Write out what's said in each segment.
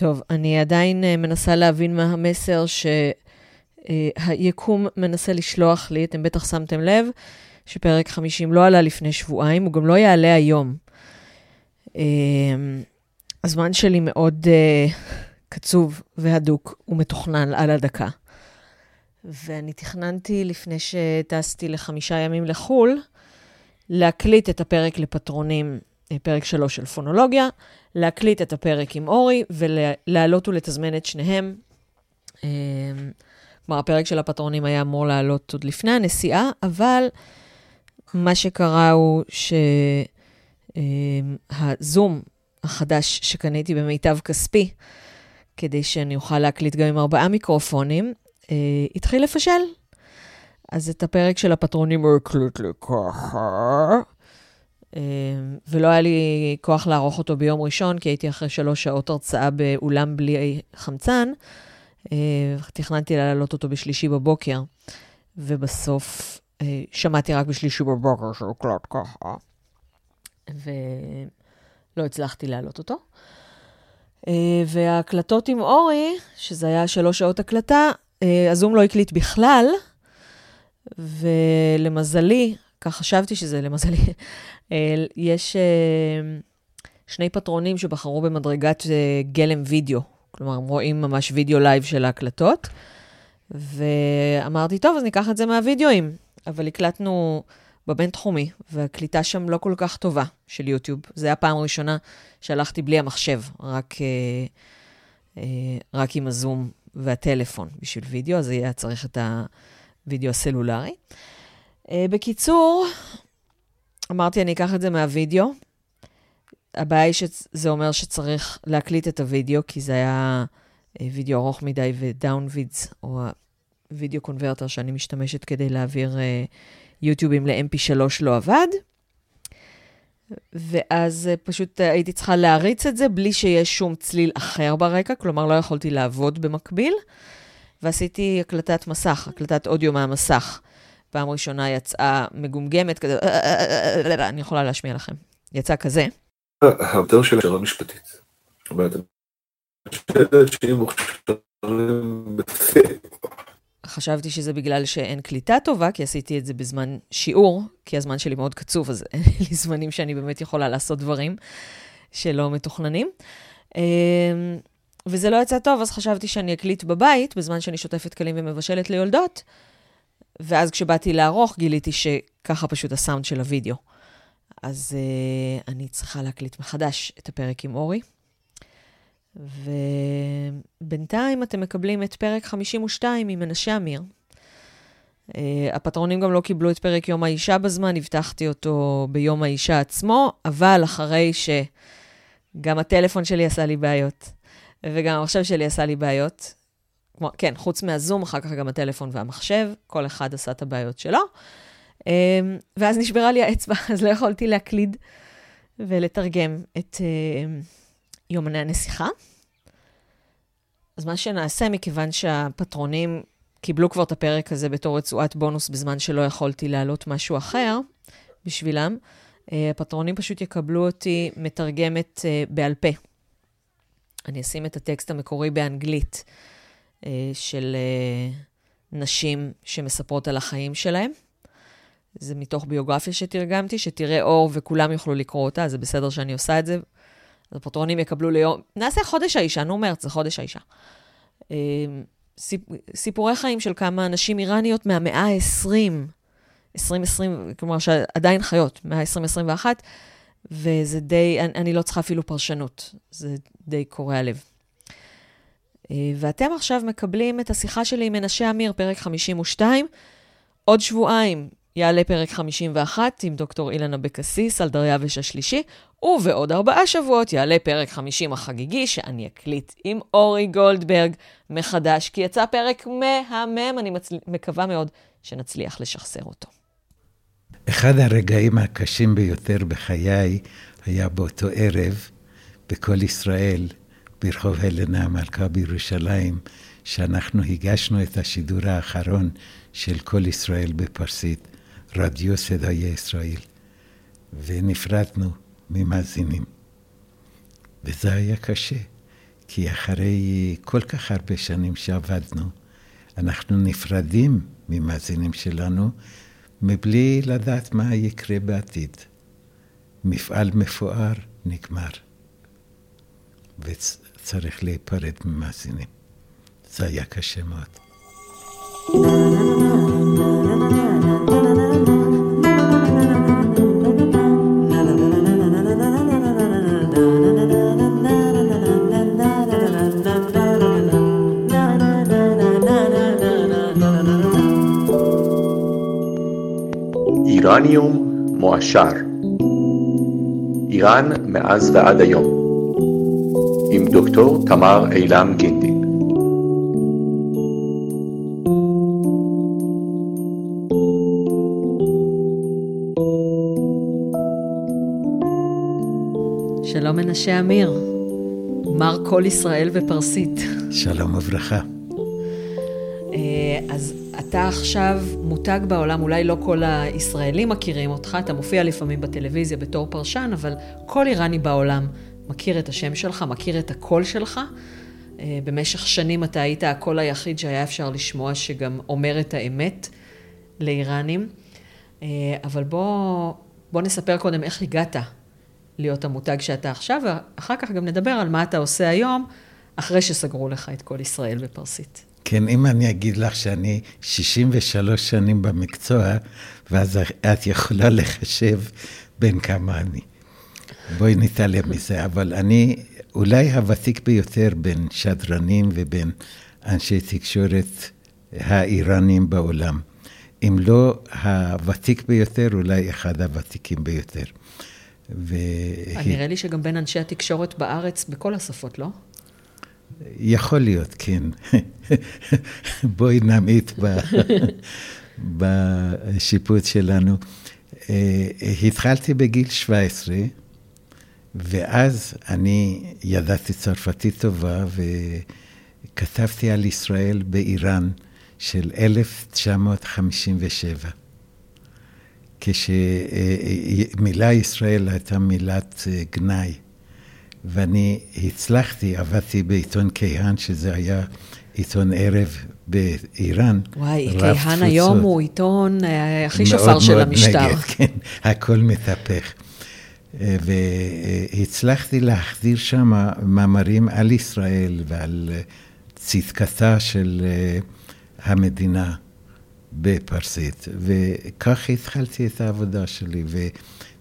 טוב, אני עדיין אה, מנסה להבין מה המסר שהיקום מנסה לשלוח לי. אתם בטח שמתם לב שפרק 50 לא עלה לפני שבועיים, הוא גם לא יעלה היום. הזמן שלי מאוד קצוב והדוק ומתוכנן על הדקה. ואני תכננתי, לפני שטסתי לחמישה ימים לחו"ל, להקליט את הפרק לפטרונים, אה, פרק שלוש של פונולוגיה, להקליט את הפרק עם אורי ולהעלות ולתזמן את שניהם. אה, כלומר, הפרק של הפטרונים היה אמור לעלות עוד לפני הנסיעה, אבל מה שקרה הוא שהזום אה, החדש שקניתי במיטב כספי, כדי שאני אוכל להקליט גם עם ארבעה מיקרופונים, התחיל לפשל. אז את הפרק של הפטרונים הוא הקליט לי ככה, אה, ולא היה לי כוח לערוך אותו ביום ראשון, כי הייתי אחרי שלוש שעות הרצאה באולם בלי חמצן. אה, תכננתי להעלות אותו בשלישי בבוקר, ובסוף אה, שמעתי רק בשלישי בבוקר שהוא הוקלט ככה, ולא הצלחתי להעלות אותו. וההקלטות עם אורי, שזה היה שלוש שעות הקלטה, הזום לא הקליט בכלל, ולמזלי, כך חשבתי שזה למזלי, אה, יש אה, שני פטרונים שבחרו במדרגת אה, גלם וידאו. כלומר, הם רואים ממש וידאו live של ההקלטות. ואמרתי, טוב, אז ניקח את זה מהווידאוים. אבל הקלטנו בבינתחומי, והקליטה שם לא כל כך טובה של יוטיוב. זו הייתה הפעם הראשונה שהלכתי בלי המחשב, רק, רק עם הזום והטלפון בשביל וידאו, אז היה צריך את ה... וידאו סלולרי. Uh, בקיצור, אמרתי, אני אקח את זה מהווידאו. הבעיה היא שזה אומר שצריך להקליט את הווידאו, כי זה היה uh, וידאו ארוך מדי ודאונווידס, או ה video converter שאני משתמשת כדי להעביר uh, יוטיובים ל-MP3 לא עבד. ואז פשוט הייתי צריכה להריץ את זה בלי שיש שום צליל אחר ברקע, כלומר לא יכולתי לעבוד במקביל. ועשיתי הקלטת מסך, הקלטת אודיו מהמסך. פעם ראשונה יצאה מגומגמת כזה, אני יכולה להשמיע לכם. יצא כזה. העותר של השאלה משפטית. זאת אומרת, חשבתי שזה בגלל שאין קליטה טובה, כי עשיתי את זה בזמן שיעור, כי הזמן שלי מאוד קצוב, אז אין לי זמנים שאני באמת יכולה לעשות דברים שלא מתוכננים. וזה לא יצא טוב, אז חשבתי שאני אקליט בבית, בזמן שאני שוטפת כלים ומבשלת ליולדות, ואז כשבאתי לערוך, גיליתי שככה פשוט הסאונד של הוידאו. אז uh, אני צריכה להקליט מחדש את הפרק עם אורי. ובינתיים אתם מקבלים את פרק 52 עם מנשה אמיר. Uh, הפטרונים גם לא קיבלו את פרק יום האישה בזמן, הבטחתי אותו ביום האישה עצמו, אבל אחרי שגם הטלפון שלי עשה לי בעיות. וגם המחשב שלי עשה לי בעיות. כמו, כן, חוץ מהזום, אחר כך גם הטלפון והמחשב, כל אחד עשה את הבעיות שלו. אמ, ואז נשברה לי האצבע, אז לא יכולתי להקליד ולתרגם את אמ, יומני הנסיכה. אז מה שנעשה, מכיוון שהפטרונים קיבלו כבר את הפרק הזה בתור רצועת בונוס בזמן שלא יכולתי להעלות משהו אחר בשבילם, אה, הפטרונים פשוט יקבלו אותי מתרגמת אה, בעל פה. אני אשים את הטקסט המקורי באנגלית של אה, נשים שמספרות על החיים שלהם. זה מתוך ביוגרפיה שתרגמתי, שתראה אור וכולם יוכלו לקרוא אותה, זה בסדר שאני עושה את זה. אז הפטרונים יקבלו ליום, נעשה חודש האישה, נו מרץ, זה חודש האישה. אה, סיפ... סיפורי חיים של כמה נשים איראניות מהמאה ה-20, 2020, כלומר שעדיין חיות, מהמאה ה-20-21, וזה די, אני לא צריכה אפילו פרשנות, זה די קורע לב. אה, ואתם עכשיו מקבלים את השיחה שלי עם מנשה אמיר, פרק 52. עוד שבועיים יעלה פרק 51 עם דוקטור אילן אבקסיס על דריווש השלישי, ובעוד ארבעה שבועות יעלה פרק 50 החגיגי, שאני אקליט עם אורי גולדברג מחדש, כי יצא פרק מהמם, אני מצל... מקווה מאוד שנצליח לשחזר אותו. אחד הרגעים הקשים ביותר בחיי היה באותו ערב בכל ישראל, ברחוב הלנה המלכה בירושלים, שאנחנו הגשנו את השידור האחרון של כל ישראל בפרסית, רדיו סדאי ישראל, ונפרדנו ממאזינים. וזה היה קשה, כי אחרי כל כך הרבה שנים שעבדנו, אנחנו נפרדים ממאזינים שלנו, מבלי לדעת מה יקרה בעתיד. מפעל מפואר נגמר, וצריך להיפרד ממאזינים. זה היה קשה מאוד. איראניום מועשר איראן מאז ועד היום עם דוקטור תמר אילם גינדין שלום מנשה אמיר, מר כל ישראל בפרסית. שלום וברכה. אה, אז אתה עכשיו מותג בעולם, אולי לא כל הישראלים מכירים אותך, אתה מופיע לפעמים בטלוויזיה בתור פרשן, אבל כל איראני בעולם מכיר את השם שלך, מכיר את הקול שלך. אה, במשך שנים אתה היית הקול היחיד שהיה אפשר לשמוע, שגם אומר את האמת לאיראנים. אה, אבל בוא, בוא נספר קודם איך הגעת להיות המותג שאתה עכשיו, ואחר כך גם נדבר על מה אתה עושה היום, אחרי שסגרו לך את כל ישראל בפרסית. כן, אם אני אגיד לך שאני 63 שנים במקצוע, ואז את יכולה לחשב בין כמה אני. בואי נתעלם מזה, אבל אני אולי הוותיק ביותר בין שדרנים ובין אנשי תקשורת האיראנים בעולם. אם לא הוותיק ביותר, אולי אחד הוותיקים ביותר. ו... נראה לי שגם בין אנשי התקשורת בארץ, בכל השפות, לא? יכול להיות, כן. בואי נמעיט בשיפוט שלנו. אה, התחלתי בגיל 17, ואז אני ידעתי צרפתית טובה, וכתבתי על ישראל באיראן של 1957. כשמילה ישראל הייתה מילת אה, גנאי. ואני הצלחתי, עבדתי בעיתון כיהן, שזה היה עיתון ערב באיראן. וואי, כיהן היום הוא עיתון אה, הכי שופר של מאוד המשטר. נגד, כן, הכל מתהפך. אה, והצלחתי להחזיר שם מאמרים על ישראל ועל צדקתה של המדינה. בפרסית, וכך התחלתי את העבודה שלי,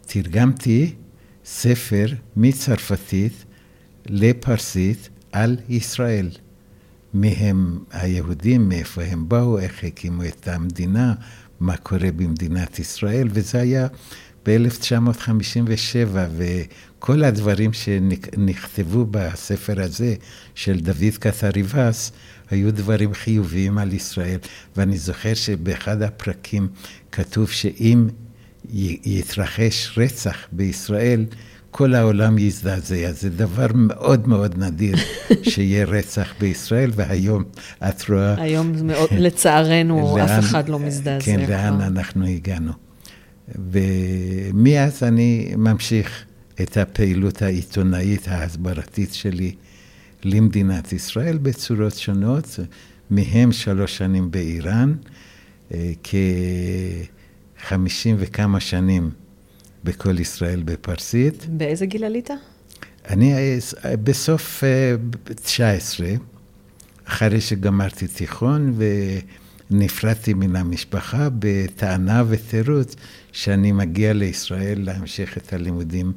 ותרגמתי ספר מצרפתית לפרסית על ישראל. מי הם היהודים, מאיפה הם באו, איך הקימו את המדינה, מה קורה במדינת ישראל, וזה היה ב-1957, וכל הדברים שנכתבו בספר הזה של דוד קטריבס, היו דברים חיוביים על ישראל. ואני זוכר שבאחד הפרקים כתוב שאם יתרחש רצח בישראל, כל העולם יזדעזע. זה דבר מאוד מאוד נדיר שיהיה רצח בישראל, והיום את רואה... היום מאוד, לצערנו, לאן, אף אחד לא מזדעזע. כן, לאן אנחנו הגענו. ומאז אני ממשיך את הפעילות העיתונאית ההסברתית שלי למדינת ישראל בצורות שונות, מהם שלוש שנים באיראן, אה, כחמישים וכמה שנים בכל ישראל בפרסית. באיזה גיל עלית? אני אה, בסוף 19, אה, אחרי שגמרתי תיכון ונפרדתי מן המשפחה בטענה ותירוץ שאני מגיע לישראל להמשיך את הלימודים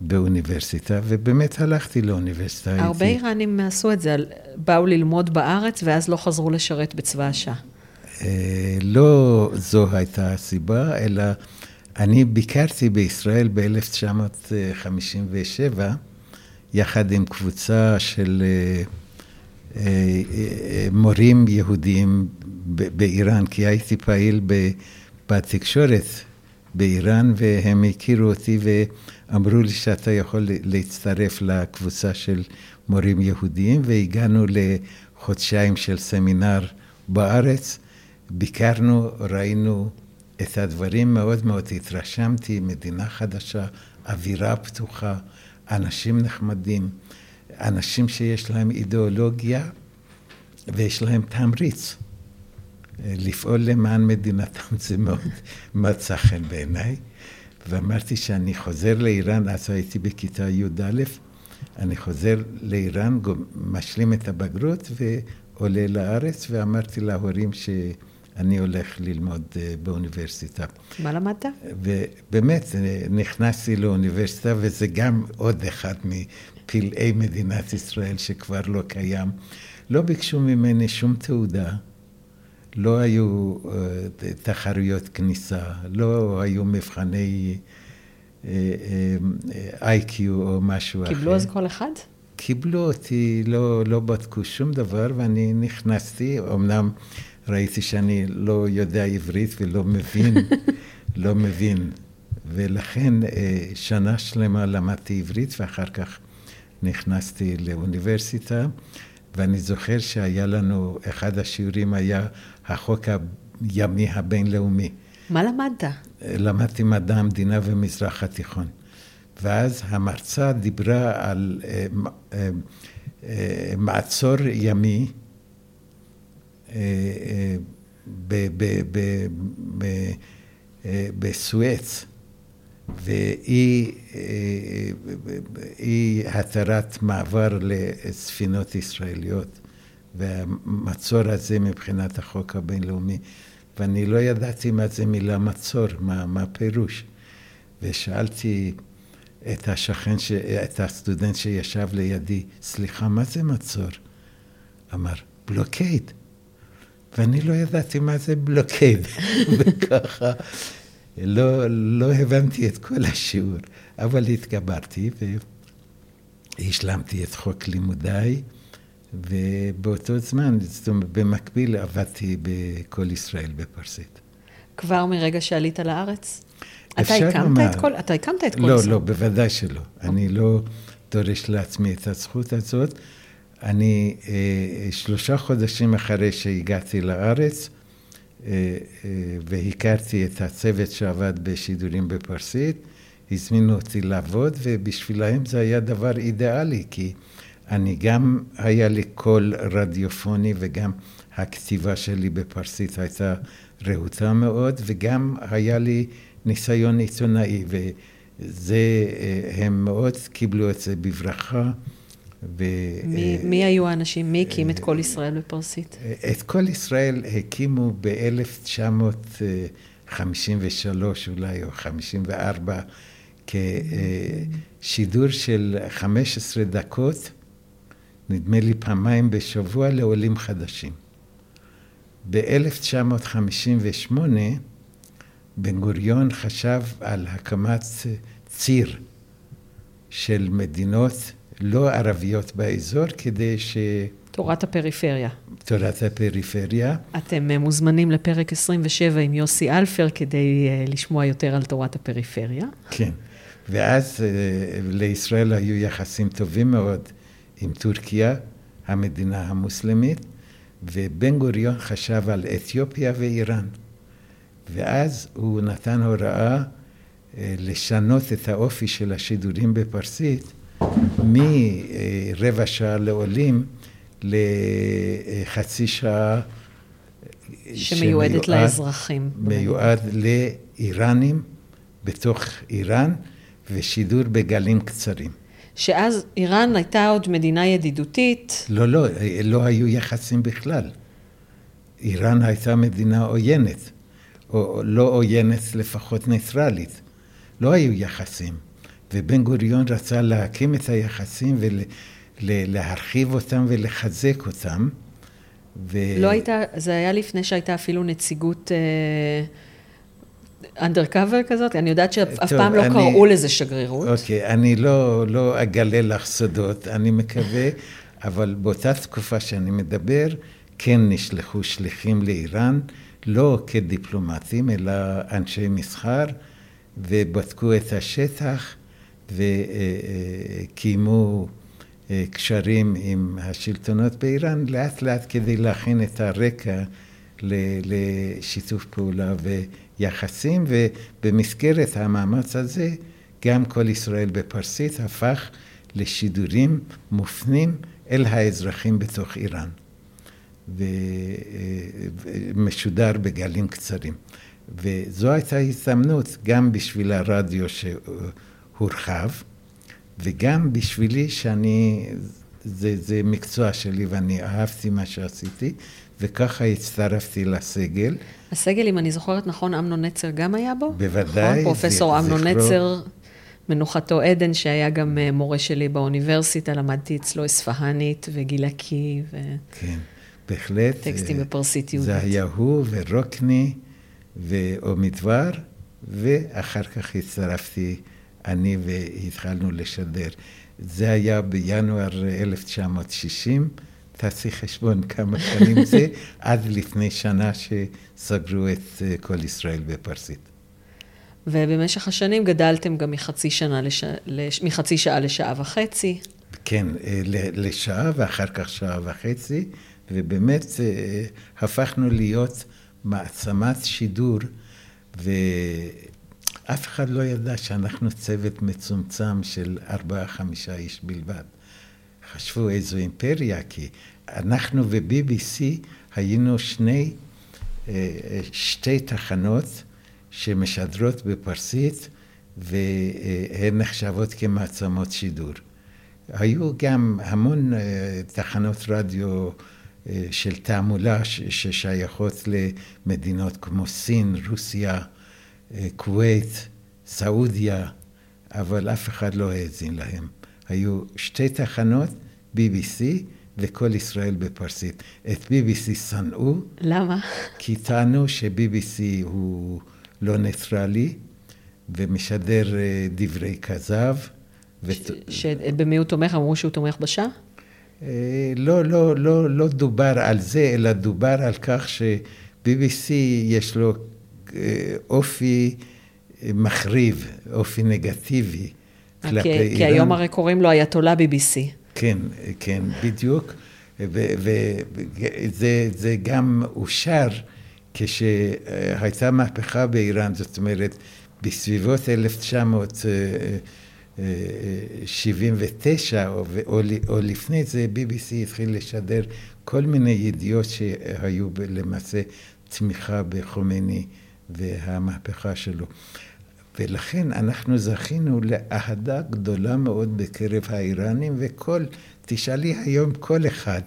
באוניברסיטה, ובאמת הלכתי לאוניברסיטה. הרבה הייתי... איראנים עשו את זה, באו ללמוד בארץ ואז לא חזרו לשרת בצבא השעה. אה, לא זו הייתה הסיבה, אלא אני ביקרתי בישראל ב-1957, יחד עם קבוצה של אה, מורים יהודים באיראן, כי הייתי פעיל בתקשורת באיראן, והם הכירו אותי ואמרו לי שאתה יכול להצטרף לקבוצה של מורים יהודיים, והגענו לחודשיים של סמינר בארץ. ביקרנו, ראינו את הדברים, מאוד מאוד התרשמתי, מדינה חדשה, אווירה פתוחה, אנשים נחמדים. אנשים שיש להם אידיאולוגיה ויש להם תמריץ. לפעול למען מדינתם זה מאוד מצא חן בעיניי. ואמרתי שאני חוזר לאיראן, אז הייתי בכיתה י"א, אני חוזר לאיראן, משלים את הבגרות ועולה לארץ, ואמרתי להורים שאני הולך ללמוד אה, באוניברסיטה. מה למדת? ובאמת, אה, נכנסתי לאוניברסיטה, וזה גם עוד אחד מפלאי מדינת ישראל שכבר לא קיים. לא ביקשו ממני שום תעודה. לא היו uh, תחרויות כניסה, לא היו מבחני איי-קיו או משהו קיבלו אחר. קיבלו אז כל אחד? קיבלו אותי, לא, לא בדקו שום דבר, ואני נכנסתי, אמנם ראיתי שאני לא יודע עברית ולא מבין, לא מבין, ולכן uh, שנה שלמה למדתי עברית, ואחר כך נכנסתי לאוניברסיטה. ואני זוכר שהיה לנו, אחד השיעורים היה החוק הימי הבינלאומי. מה למדת? למדתי מדע המדינה ומזרח התיכון. ואז המרצה דיברה על אה, אה, אה, מעצור ימי בסואץ. והיא התרת מעבר לספינות ישראליות, והמצור הזה מבחינת החוק הבינלאומי. ואני לא ידעתי מה זה מילה מצור, מה, מה פירוש. ושאלתי את השכן, ש... את הסטודנט שישב לידי, סליחה, מה זה מצור? אמר, בלוקייד. ואני לא ידעתי מה זה בלוקייד. וככה לא, לא הבנתי את כל השיעור, אבל התגברתי והשלמתי את חוק לימודיי, ובאותו זמן, זאת אומרת, במקביל עבדתי בכל ישראל בפרסית. כבר מרגע שעלית לארץ? אתה הקמת, את כל, אתה הקמת את כל לא, ישראל? לא, בוודאי שלא. אני לא דורש לעצמי את הזכות הזאת. אני אה, שלושה חודשים אחרי שהגעתי לארץ, אה, אה, והכרתי את הצוות שעבד בשידורים בפרסית, הזמינו אותי לעבוד, ובשבילהם זה היה דבר אידיאלי, כי אני גם, היה לי קול רדיופוני, וגם הכתיבה שלי בפרסית הייתה רהוטה מאוד, וגם היה לי ניסיון עיתונאי, וזה, אה, הם מאוד קיבלו את זה בברכה. ו... מי, מי היו האנשים? מי הקים את כל ישראל בפרסית? את כל ישראל הקימו ב-1953 אולי, או 54, כשידור של 15 דקות, נדמה לי פעמיים בשבוע, לעולים חדשים. ב-1958 בן גוריון חשב על הקמת ציר של מדינות לא ערביות באזור, כדי ש... תורת הפריפריה. תורת הפריפריה. אתם מוזמנים לפרק 27 עם יוסי אלפר כדי לשמוע יותר על תורת הפריפריה. כן, ואז לישראל היו יחסים טובים מאוד עם טורקיה, המדינה המוסלמית, ובן גוריון חשב על אתיופיה ואיראן. ואז הוא נתן הוראה לשנות את האופי של השידורים בפרסית, מרבע שעה לעולים לחצי שעה שמיועדת שמיועד, לאזרחים. מיועד לאיראנים בתוך איראן ושידור בגלים קצרים. שאז איראן הייתה עוד מדינה ידידותית. לא, לא, לא היו יחסים בכלל. איראן הייתה מדינה עוינת, או לא עוינת, לפחות ניטרלית. לא היו יחסים. ובן גוריון רצה להקים את היחסים ולהרחיב אותם ולחזק אותם. ו... לא הייתה, זה היה לפני שהייתה אפילו נציגות אנדרקאבר uh, כזאת? אני יודעת שאף פעם לא אני, קראו לזה שגרירות. אוקיי, אני לא, לא אגלה לך סודות, אני מקווה, אבל באותה תקופה שאני מדבר, כן נשלחו שליחים לאיראן, לא כדיפלומטים, אלא אנשי מסחר, ובדקו את השטח. וקיימו קשרים עם השלטונות באיראן, לאט לאט כדי להכין את הרקע לשיתוף פעולה ויחסים, ובמסגרת המאמץ הזה, גם כל ישראל בפרסית הפך לשידורים מופנים אל האזרחים בתוך איראן. ומשודר בגלים קצרים. וזו הייתה הזדמנות גם בשביל הרדיו שהורחב, וגם בשבילי שאני, זה, זה מקצוע שלי ואני אהבתי מה שעשיתי, וככה הצטרפתי לסגל. הסגל, אם אני זוכרת נכון, אמנון נצר גם היה בו? בוודאי. נכון? פרופסור אמנון נצר, מנוחתו עדן, שהיה גם אה, מורה שלי באוניברסיטה, למדתי אצלו אספהנית וגילקי. ו... כן, בהחלט. טקסטים בפרסית יהודית. זה היה הוא ורוקני ועומדבר, ואחר כך הצטרפתי אני והתחלנו לשדר. זה היה בינואר 1960. תעשי חשבון כמה שנים זה, עד לפני שנה שסגרו את אה, כל ישראל בפרסית. ובמשך השנים גדלתם גם מחצי, שנה לש... לש... מחצי שעה לשעה וחצי. כן, אה, לשעה ואחר כך שעה וחצי, ובאמת אה, הפכנו להיות מעצמת שידור, ואף אחד לא ידע שאנחנו צוות מצומצם של ארבעה-חמישה איש בלבד. חשבו איזו אימפריה, כי אנחנו ו-BBC היינו שני, אה, שתי תחנות שמשדרות בפרסית, והן נחשבות כמעצמות שידור. היו גם המון אה, תחנות רדיו אה, של תעמולה ששייכות למדינות כמו סין, רוסיה, כווית, סעודיה, אבל אף אחד לא האזין להם. היו שתי תחנות, BBC וכל ישראל בפרסית. את BBC שנאו. למה? כי טענו ש-BBC הוא לא ניטרלי ומשדר אה, דברי כזב. שבמי הוא תומך? אמרו שהוא תומך בשעה? אה, לא, לא, לא, לא דובר על זה, אלא דובר על כך ש-BBC יש לו אה, אופי מחריב, אופי נגטיבי. כלפי איראן. כי היום הרי קוראים לו אייתולה BBC. כן, כן, בדיוק. וזה גם אושר כשהייתה מהפכה באיראן, זאת אומרת, בסביבות 1979 או, או, או לפני זה, BBC התחיל לשדר כל מיני ידיעות שהיו למעשה תמיכה בחומני והמהפכה שלו. ולכן אנחנו זכינו לאהדה גדולה מאוד בקרב האיראנים, וכל, תשאלי היום כל אחד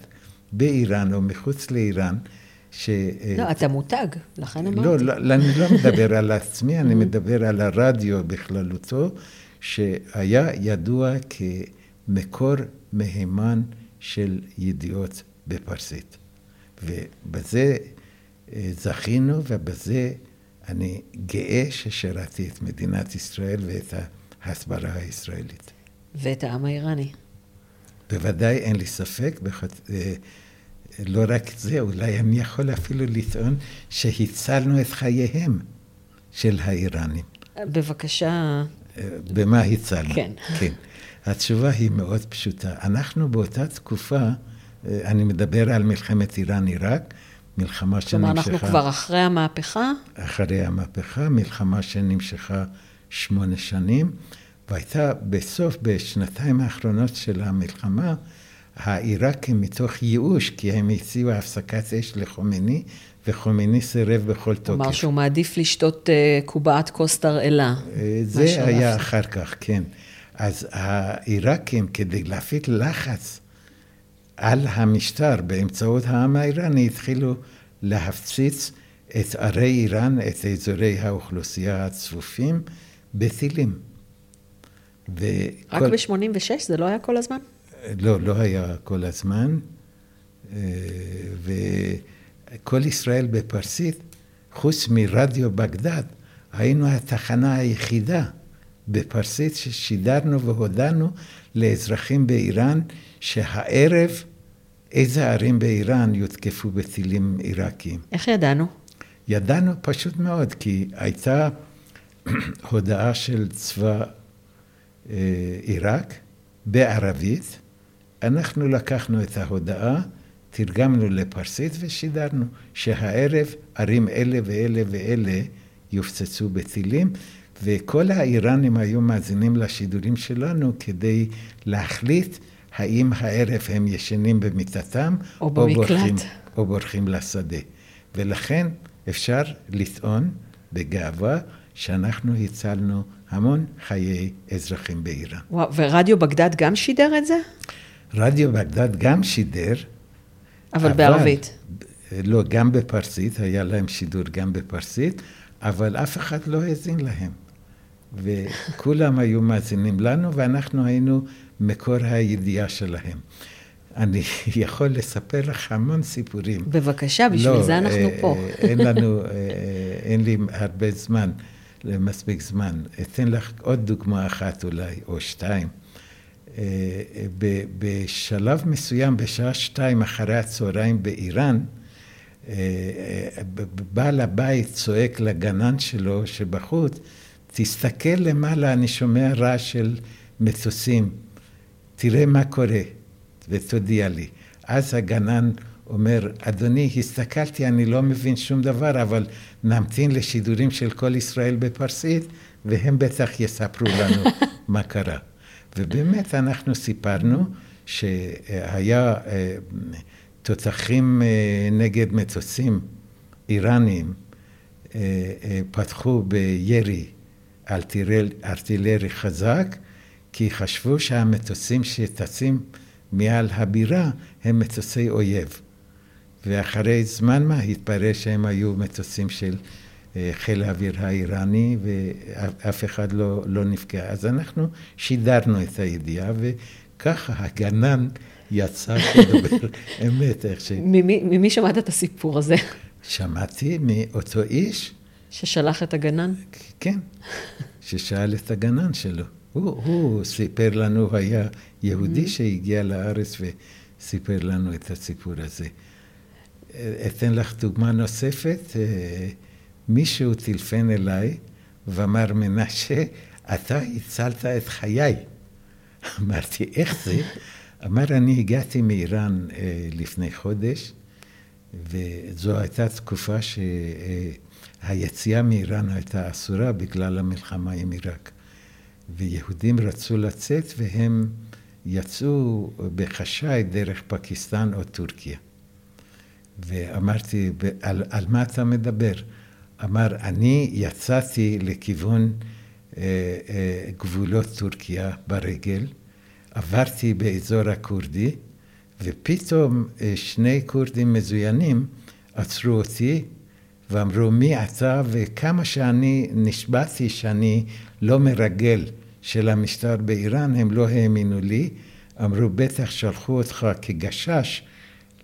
באיראן או מחוץ לאיראן, ש... לא, אתה מותג, לכן אמרתי. לא, לא, אני לא מדבר על עצמי, אני מדבר על הרדיו בכללותו, שהיה ידוע כמקור מהימן של ידיעות בפרסית. ובזה אה, זכינו, ובזה אני גאה ששירתי את מדינת ישראל ואת ההסברה הישראלית. ואת העם האיראני. בוודאי, אין לי ספק. בחצ... אה, לא רק זה, אולי אני יכול אפילו לטעון שהצלנו את חייהם של האיראנים. בבקשה. אה, במה הצלנו? כן. כן. התשובה היא מאוד פשוטה. אנחנו באותה תקופה, אה, אני מדבר על מלחמת איראן-עיראק, מלחמה שנמשכה... כלומר, אנחנו כבר אחרי המהפכה? אחרי המהפכה, מלחמה שנמשכה שמונה שנים, והייתה בסוף, בשנתיים האחרונות של המלחמה, העיראקים מתוך ייאוש, כי הם הציעו הפסקת אש לחומני, וחומני סירב בכל תוקף. כלומר שהוא מעדיף לשתות uh, קובעת כוס תרעלה. אה, זה היה אחר כך, כן. אז העיראקים, כדי להפיק לחץ על המשטר באמצעות העם האיראני התחילו להפציץ את ערי איראן, את אזורי האוכלוסייה הצפופים, בטילים. וכל... רק ב-86? זה לא היה כל הזמן? לא, לא היה כל הזמן. אה, וכל ישראל בפרסית, חוץ מרדיו בגדד, היינו התחנה היחידה בפרסית ששידרנו והודענו לאזרחים באיראן שהערב איזה ערים באיראן יותקפו בטילים עיראקיים. איך ידענו? ידענו פשוט מאוד, כי הייתה הודעה של צבא אה, עיראק בערבית. אנחנו לקחנו את ההודעה, תרגמנו לפרסית ושידרנו שהערב ערים אלה ואלה ואלה יופצצו בטילים, וכל האיראנים היו מאזינים לשידורים שלנו כדי להחליט האם הערב הם ישנים במיטתם, או במקלט. בורחים, או בורחים לשדה. ולכן אפשר לטעון בגאווה שאנחנו הצלנו המון חיי אזרחים באיראן. וואו, ורדיו בגדד גם שידר את זה? רדיו בגדד גם שידר. אבל בערבית. לא, גם בפרסית, היה להם שידור גם בפרסית, אבל אף אחד לא האזין להם. וכולם היו מאזינים לנו, ואנחנו היינו מקור הידיעה שלהם. אני יכול לספר לך המון סיפורים. בבקשה, בשביל לא, זה אנחנו אה, פה. אין לנו, אה, אין לי הרבה זמן, מספיק זמן. אתן לך עוד דוגמה אחת אולי, או שתיים. אה, בשלב מסוים, בשעה שתיים אחרי הצהריים באיראן, אה, אה, בעל הבית צועק לגנן שלו שבחוץ, תסתכל למעלה, אני שומע רעש של מטוסים, תראה מה קורה, ותודיע לי. אז הגנן אומר, אדוני, הסתכלתי, אני לא מבין שום דבר, אבל נמתין לשידורים של כל ישראל בפרסית, והם בטח יספרו לנו מה קרה. ובאמת אנחנו סיפרנו שהיה אה, תותחים אה, נגד מטוסים איראניים, אה, אה, פתחו בירי ארטילר- ארטילרי חזק, כי חשבו שהמטוסים שטסים מעל הבירה הם מטוסי אויב. ואחרי זמן מה התברר שהם היו מטוסים של אה, חיל האוויר האיראני, ואף אחד לא, לא נפגע. אז אנחנו שידרנו את הידיעה, וככה הגנן יצא כדובר אמת, איך ש... ממי, ממי שמעת את הסיפור הזה? שמעתי מאותו איש, ששלח את הגנן? כן, ששאל את הגנן שלו. הוא, הוא סיפר לנו, היה יהודי שהגיע לארץ וסיפר לנו את הסיפור הזה. אתן לך דוגמה נוספת. אה, מישהו טלפן אליי ואמר, מנשה, אתה הצלת את חיי. אמרתי, איך זה? אמר, אני הגעתי מאיראן אה, לפני חודש, וזו הייתה תקופה שהיציאה מאיראן הייתה אסורה בגלל המלחמה עם עיראק. ויהודים רצו לצאת והם יצאו בחשאי דרך פקיסטן או טורקיה. ואמרתי, על, על מה אתה מדבר? אמר, אני יצאתי לכיוון אה, אה, גבולות טורקיה ברגל, עברתי באזור הכורדי, ופתאום אה, שני כורדים מזוינים עצרו אותי ואמרו, מי אתה? וכמה שאני נשבעתי שאני לא מרגל של המשטר באיראן, הם לא האמינו לי. אמרו, בטח שלחו אותך כגשש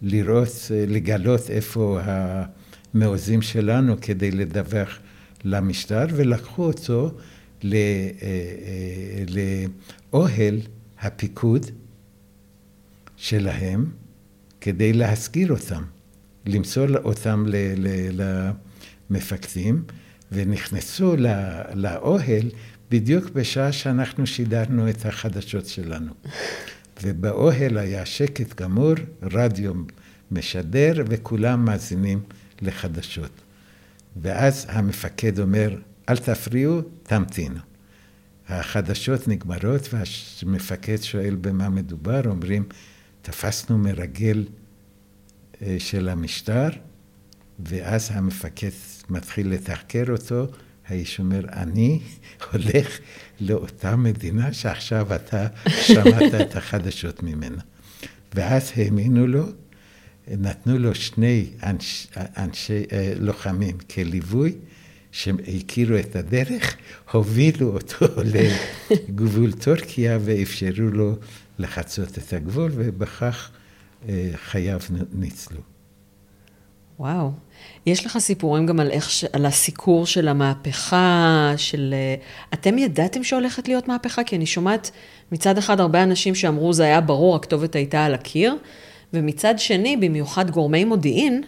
לראות, לגלות איפה המעוזים שלנו כדי לדווח למשטר, ולקחו אותו לא, לאוהל הפיקוד שלהם כדי להסגיר אותם, למסור אותם למפקדים, ונכנסו לאוהל בדיוק בשעה שאנחנו שידרנו את החדשות שלנו. ובאוהל היה שקט גמור, רדיו משדר, וכולם מאזינים לחדשות. ואז המפקד אומר, אל תפריעו, תמתינו. החדשות נגמרות, והמפקד שואל במה מדובר, אומרים, תפסנו מרגל של המשטר, ואז המפקד מתחיל לתחקר אותו, האיש אומר, אני הולך לאותה מדינה שעכשיו אתה שמעת את החדשות ממנה. ואז האמינו לו, נתנו לו שני אנש, אנשי לוחמים כליווי, שהכירו את הדרך, הובילו אותו לגבול טורקיה ואפשרו לו לחצות את הגבול, ובכך חייו ניצלו. וואו. יש לך סיפורים גם על, איך, על הסיקור של המהפכה, של... אתם ידעתם שהולכת להיות מהפכה? כי אני שומעת מצד אחד הרבה אנשים שאמרו זה היה ברור, הכתובת הייתה על הקיר, ומצד שני, במיוחד גורמי מודיעין,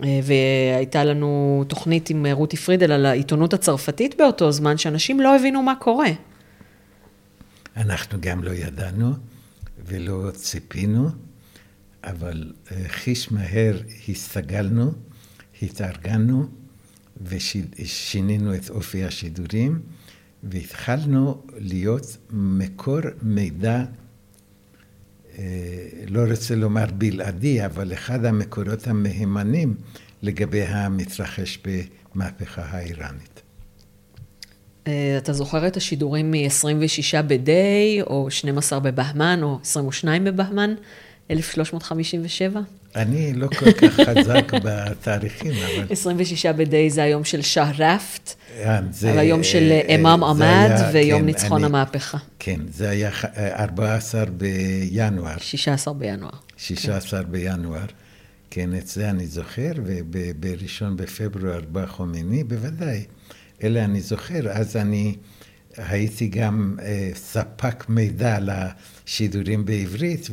והייתה לנו תוכנית עם רותי פרידל על העיתונות הצרפתית באותו זמן, שאנשים לא הבינו מה קורה. אנחנו גם לא ידענו ולא ציפינו, אבל חיש מהר הסתגלנו, התארגנו, ושינינו את אופי השידורים, והתחלנו להיות מקור מידע, אה, לא רוצה לומר בלעדי, אבל אחד המקורות המהימנים לגבי המתרחש במהפכה האיראנית. אה, אתה זוכר את השידורים מ-26 ב-day, או 12 בבהמן, או 22 בבהמן, 1357? אני לא כל כך חזק בתאריכים, אבל... 26 ב-day זה היום של שהרפט, אה, זה- על היום של אה, אמאם זה עמד, ויום כן, ניצחון המהפכה, כן, זה היה ח- 14 בינואר. 16 בינואר. 16 בינואר. כן, את זה אני זוכר, ובראשון בפברואר בא חומייני, בוודאי. אלה אני זוכר. אז אני הייתי גם אה, ספק מידע לשידורים בעברית,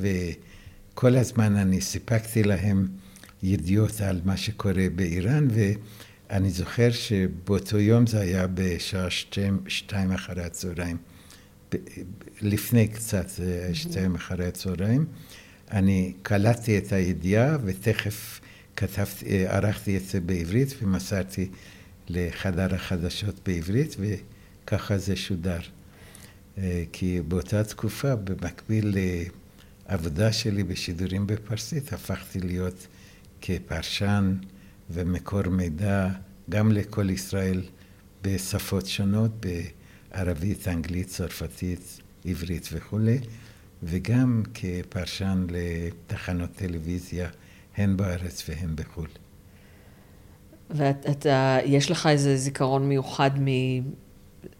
וכל הזמן אני סיפקתי להם ידיעות על מה שקורה באיראן, ואני זוכר שבאותו יום זה היה בשעה שתיים, שתיים אחרי הצהריים. לפני קצת, זה שתיים אחרי הצהריים. אני קלטתי את הידיעה ותכף כתבתי, אה, ערכתי את זה בעברית ומסרתי לחדר החדשות בעברית וככה זה שודר. אה, כי באותה תקופה, במקביל לעבודה שלי בשידורים בפרסית, הפכתי להיות כפרשן ומקור מידע גם לכל ישראל בשפות שונות, בערבית, אנגלית, צרפתית, עברית וכולי, וגם כפרשן לתחנות טלוויזיה, הן בארץ והן בחו"ל. ואתה, יש לך איזה זיכרון מיוחד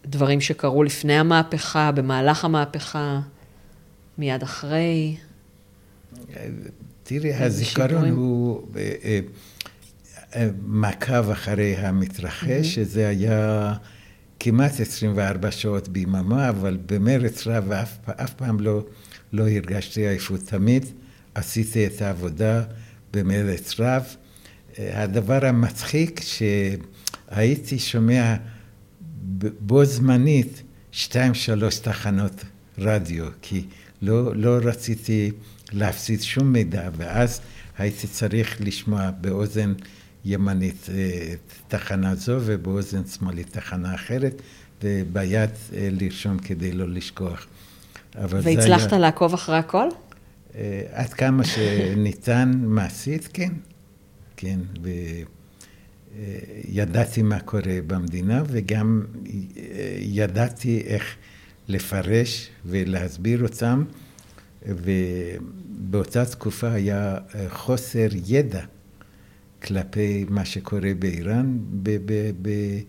מדברים שקרו לפני המהפכה, במהלך המהפכה, מיד אחרי? תראי, איזה הזיכרון? הוא אה, אה, אה, מעקב אחרי המתרחש, שזה היה כמעט 24 שעות ביממה, אבל במרץ רב, אף פעם לא, לא הרגשתי עייפות. תמיד עשיתי את העבודה במרץ רב. הדבר המצחיק, שהייתי שומע בו זמנית שתיים, שלוש תחנות רדיו, כי לא, לא רציתי להפסיד שום מידע, ואז הייתי צריך לשמוע באוזן ימנית אה, תחנה זו ובאוזן שמאלית תחנה אחרת, וביד אה, לרשום כדי לא לשכוח. והצלחת היה- לעקוב אחרי הכל? אה, עד כמה שניתן מעשית, כן. כן, וידעתי מה קורה במדינה, וגם ידעתי איך לפרש ולהסביר אותם, ובאותה תקופה היה אה, חוסר ידע כלפי מה שקורה באיראן, ב- ב- ב-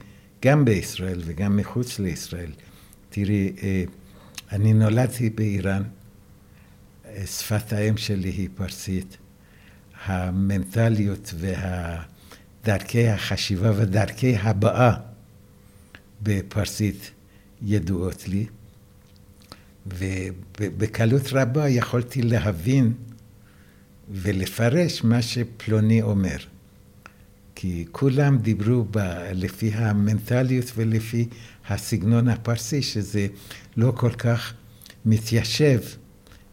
גם בישראל וגם מחוץ לישראל. תראי, אה, אני נולדתי באיראן, שפת האם שלי היא פרסית. המנטליות ודרכי החשיבה ודרכי הבעה בפרסית ידועות לי, ובקלות רבה יכולתי להבין ולפרש מה שפלוני אומר. כי כולם דיברו ב, לפי המנטליות ולפי הסגנון הפרסי, שזה לא כל כך מתיישב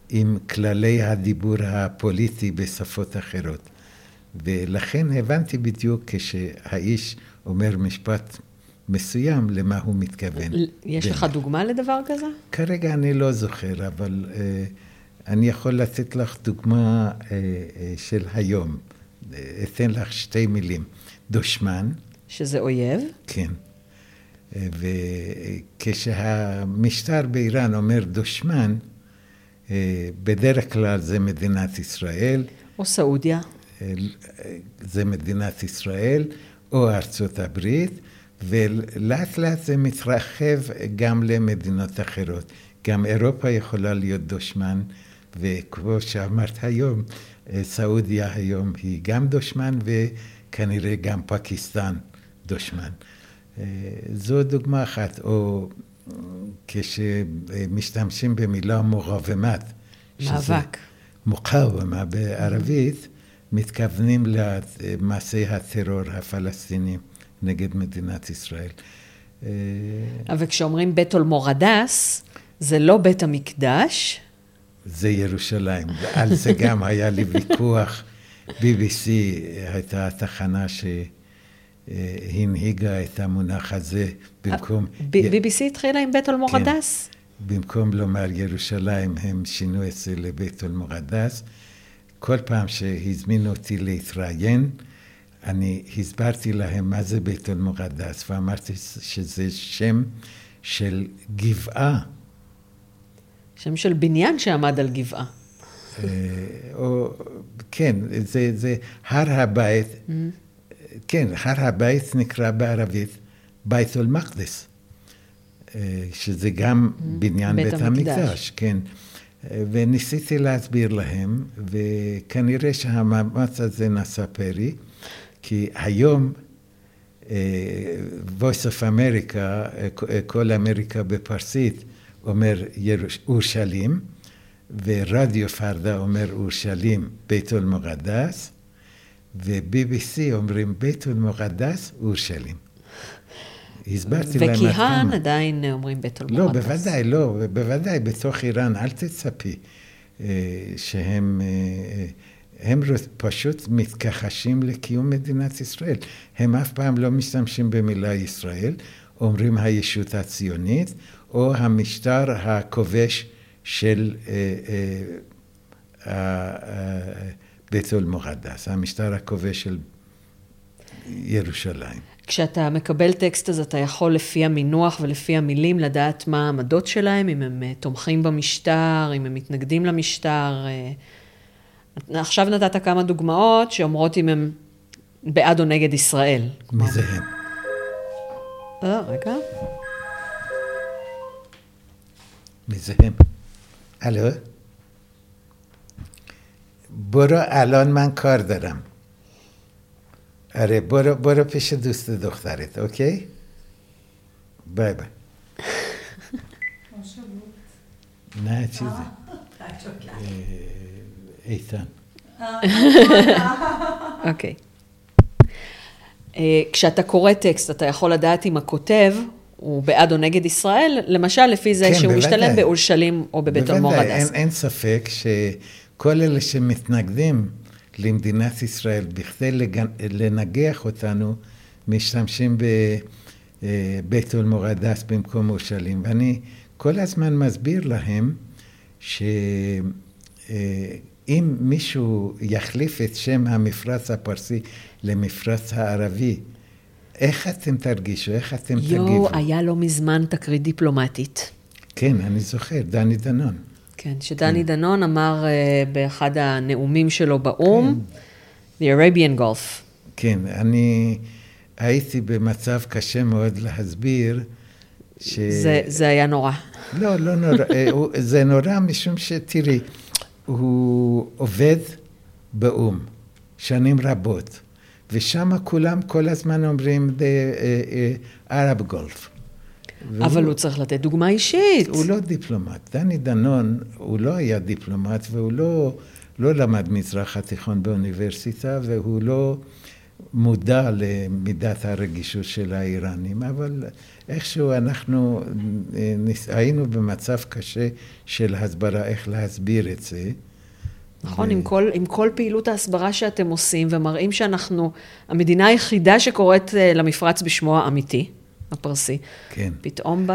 עם כללי הדיבור הפוליטי בשפות אחרות. ולכן הבנתי בדיוק כשהאיש אומר משפט מסוים למה הוא מתכוון. יש לך דוגמה לדבר כזה? כרגע אני לא זוכר, אבל אה, אני יכול לתת לך דוגמה אה, אה, של היום. אה, אתן לך שתי מילים. דושמן, שזה אויב? כן. אה, וכשהמשטר באיראן אומר דושמן, אה, בדרך כלל זה מדינת ישראל, או סעודיה? זה מדינת ישראל או ארצות הברית, ולאט לאט זה מתרחב גם למדינות אחרות. גם אירופה יכולה להיות דושמן, וכמו שאמרת היום, אה, סעודיה היום היא גם דושמן, וכנראה גם פקיסטן דושמן. אה, זו דוגמה אחת, או אה, כשמשתמשים במילה. שזה מאבק. מוקאוומה בערבית, מתכוונים למעשי הטרור הפלסטינים נגד מדינת ישראל. אה, אבל כשאומרים בית אולמורדס, זה לא בית המקדש, זה ירושלים. על זה גם היה לי ויכוח. BBC הייתה התחנה אה, הנהיגה את המונח הזה במקום... BBC התחילה עם בית אל-מורדס? כן. במקום לומר ירושלים, הם שינו את זה לבית אל-מורדס. כל פעם שהזמינו אותי להתראיין, אני הסברתי להם מה זה בית אל-מורדס, ואמרתי שזה שם של גבעה. שם של בניין שעמד על גבעה. אה, או, כן, זה, זה הר הבית, mm-hmm. כן, הר הבית נקרא בערבית בית אל-מקדס, אה, שזה גם mm-hmm. בניין בית, בית המקדש, כן. אה, וניסיתי להסביר להם, וכנראה שהמאמץ הזה נשא פרי, כי היום voice of America, כל אמריקה בפרסית, אומר ירושלים, ורדיו פרדה אומר אורשלים בית אל-מוקדס, ו-BBC אומרים בית אל-מוקדס אורשלים. הסברתי להם עד כמה. וכיהן עדיין אומרים בית אל-מוקדס. לא, בוודאי, לא, בוודאי, בתוך איראן, אל תצפי אה, שהם... הם פשוט מתכחשים לקיום מדינת ישראל. הם אף פעם לא משתמשים במילה ישראל, אומרים הישות הציונית, או המשטר הכובש של אה, אה, בית אל-מוחדס, המשטר הכובש של ירושלים. כשאתה מקבל טקסט אז אתה יכול לפי המינוח ולפי המילים לדעת מה העמדות שלהם, אם הם אה, תומכים במשטר, אם הם מתנגדים למשטר. עכשיו נתת כמה דוגמאות שאומרות אם הם בעד או נגד ישראל. מי זה הם? אה, רגע. מי זה הם? الو برو الان من کار دارم آره برو برو پیش دوست دخترت اوکی بای بای نه چیزی איתן. אוקיי. אה, כשאתה קורא טקסט, אתה יכול לדעת אם הכותב הוא בעד או נגד ישראל, למשל לפי זה כן, שהוא משתלם באולשלים או בבית אלמור הדס. אין, אין ספק שכל אלה שמתנגדים למדינת ישראל בכדי לנגח אותנו, משתמשים בבית אה, אלמור הדס במקום אולשלים. ואני כל הזמן מסביר להם ש... אה, שאם מישהו יחליף את שם המפרץ הפרסי למפרץ הערבי, איך אתם תרגישו? איך אתם יו, תגיבו? יואו, היה לא מזמן תקרית דיפלומטית. כן, אני זוכר, דני דנון. כן, שדני כן. דנון אמר uh, באחד הנאומים שלו באו"ם, כן. The Arabian Gulf. כן, אני הייתי במצב קשה מאוד להסביר ש... זה, זה היה נורא. לא, לא נורא. אה, זה נורא משום שתראי, הוא עובד באו"ם שנים רבות. ושם כולם כל הזמן אומרים the uh, uh, Arab Gulf. אבל הוא צריך לתת דוגמה אישית. הוא לא דיפלומט. דני דנון, הוא לא היה דיפלומט והוא לא, לא למד מזרח התיכון באוניברסיטה והוא לא מודע למידת הרגישות של האיראנים, אבל איכשהו אנחנו אה, היינו במצב קשה של הסברה, איך להסביר את זה. נכון, ו... עם, כל, עם כל פעילות ההסברה שאתם עושים, ומראים שאנחנו המדינה היחידה שקוראת אה, למפרץ בשמו האמיתי, הפרסי. כן. פתאום ב...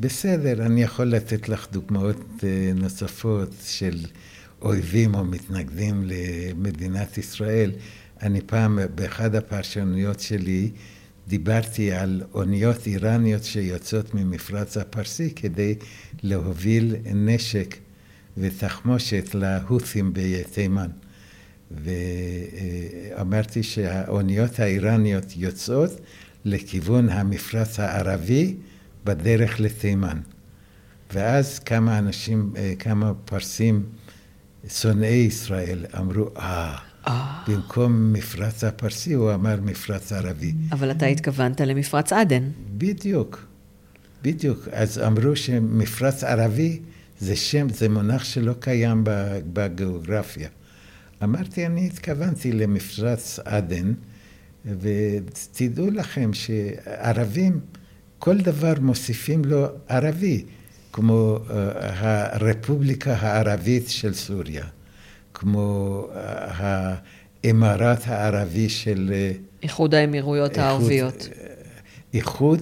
בסדר, אני יכול לתת לך דוגמאות אה, נוספות של אויבים או מתנגדים למדינת ישראל. אני פעם, באחד הפרשנויות שלי, דיברתי על אוניות איראניות שיוצאות ממפרץ הפרסי כדי להוביל נשק ותחמושת להות'ים בתימן. ואמרתי שהאוניות האיראניות יוצאות לכיוון המפרץ הערבי בדרך לתימן. ואז כמה אנשים, כמה פרסים שונאי ישראל אמרו, אה, אה. במקום מפרץ הפרסי הוא אמר מפרץ ערבי. אבל אתה התכוונת למפרץ עדן. בדיוק, בדיוק. אז אמרו שמפרץ ערבי זה שם, זה מונח שלא קיים בגיאוגרפיה. אמרתי, אני התכוונתי למפרץ עדן, ותדעו לכם שערבים, כל דבר מוסיפים לו ערבי, כמו uh, הרפובליקה הערבית של סוריה, כמו uh, האמרת הערבי של... אה, איחוד האמירויות איחוד- הערביות. איחוד,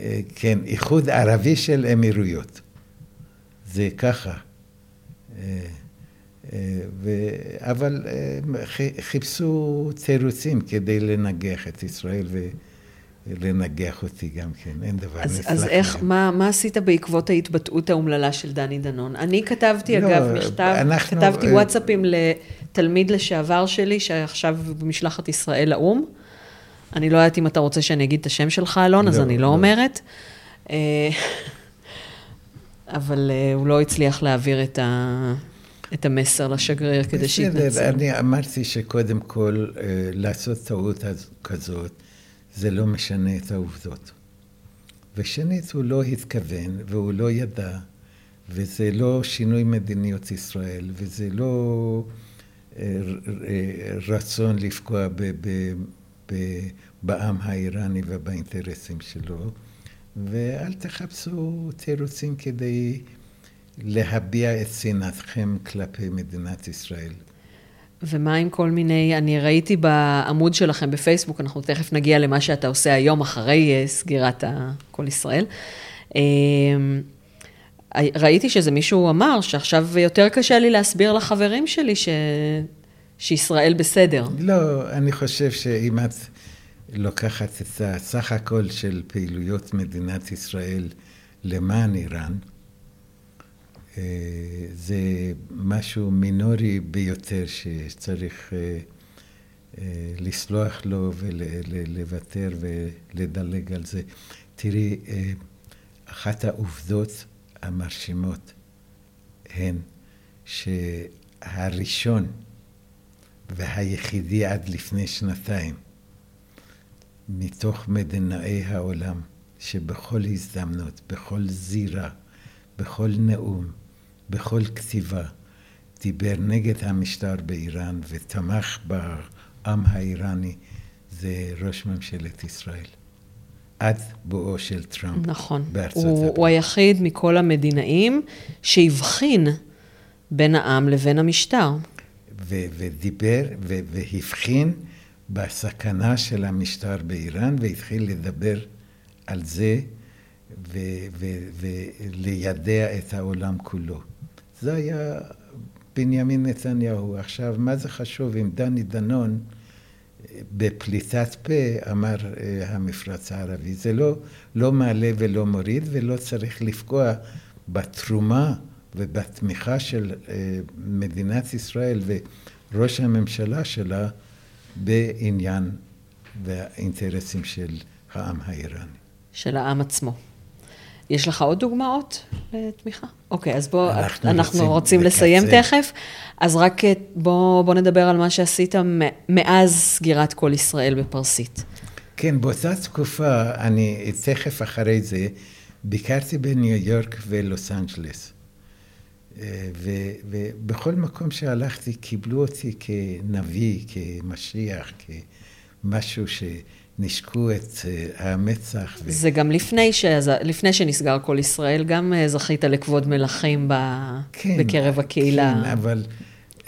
אה, כן, איחוד ערבי של אמירויות. זה ככה. אה, אה, ו... אבל אה, חיפשו תירוצים כדי לנגח את ישראל ולנגח אותי גם כן, אין דבר. אז, נסלח אז איך, להם. מה, מה עשית בעקבות ההתבטאות האומללה של דני דנון? אני כתבתי, לא, אגב, מכתב, אנחנו, כתבתי אה, וואטסאפים לתלמיד לשעבר שלי, שעכשיו במשלחת ישראל לאו"ם. אני לא יודעת אם אתה רוצה שאני אגיד את השם שלך, אלון, אז לא, אני לא לא. אומרת. אה, אבל אה, הוא לא הצליח להעביר את, ה, את המסר לשגריר כדי שיתנצל. אני אמרתי שקודם כל, לעשות טעות כזאת, זה לא משנה את העובדות. ושנית, הוא לא התכוון והוא לא ידע, וזה לא שינוי מדיניות ישראל, וזה לא אה, אה, רצון לפגוע בעם האיראני ובאינטרסים שלו, ואל תחפשו תירוצים כדי להביע את שנאתכם כלפי מדינת ישראל. ומה עם כל מיני, אני ראיתי בעמוד שלכם בפייסבוק, אנחנו תכף נגיע למה שאתה עושה היום אחרי אה, סגירת כל ישראל. אה, ראיתי שזה מישהו אמר שעכשיו יותר קשה לי להסביר לחברים שלי ש... שישראל בסדר. לא, אני חושב שאם את לוקחת את הסך הכל של פעילויות מדינת ישראל למען איראן, זה משהו מינורי ביותר שצריך אה, אה, לסלוח לו ולוותר ולדלג על זה. תראי, אה, אחת העובדות המרשימות הן שהראשון והיחידי עד לפני שנתיים מתוך מדינאי העולם שבכל הזדמנות, בכל זירה, בכל נאום, בכל כתיבה, דיבר נגד המשטר באיראן ותמך בעם האיראני, זה ראש ממשלת ישראל. עד בואו של טראמפ נכון. בארצות הוא, הברית. הוא היחיד מכל המדינאים שהבחין בין העם לבין המשטר. ו- ודיבר ו- והבחין בסכנה של המשטר באיראן והתחיל לדבר על זה ו- ו- וליידע את העולם כולו. זה היה בנימין נתניהו. עכשיו, מה זה חשוב אם דני דנון אה, בפליטת פה אמר אה, המפרץ הערבי? זה לא, לא מעלה ולא מוריד ולא צריך לפגוע בתרומה ובתמיכה של אה, מדינת ישראל וראש הממשלה שלה בעניין והאינטרסים של העם האיראני. של העם עצמו. יש לך עוד דוגמאות לתמיכה? אוקיי, אז בוא, אנחנו אנחנו רוצים רוצים לסיים לקצר. תכף, אז רק אה, בוא, בוא נדבר על מה שעשית מאז סגירת כל ישראל בפרסית. כן, באותה תקופה, אני תכף אחרי זה, ביקרתי בניו יורק ולוס אנג'לס. אה, ו- ובכל מקום שהלכתי קיבלו אותי כנביא, כמשיח, כמשהו שנשקו את אה, המצח. ו- זה גם לפני, שז... לפני שנסגר כל ישראל, גם אה, זכית לכבוד מלכים ב... כן, בקרב הקהילה. כן, אבל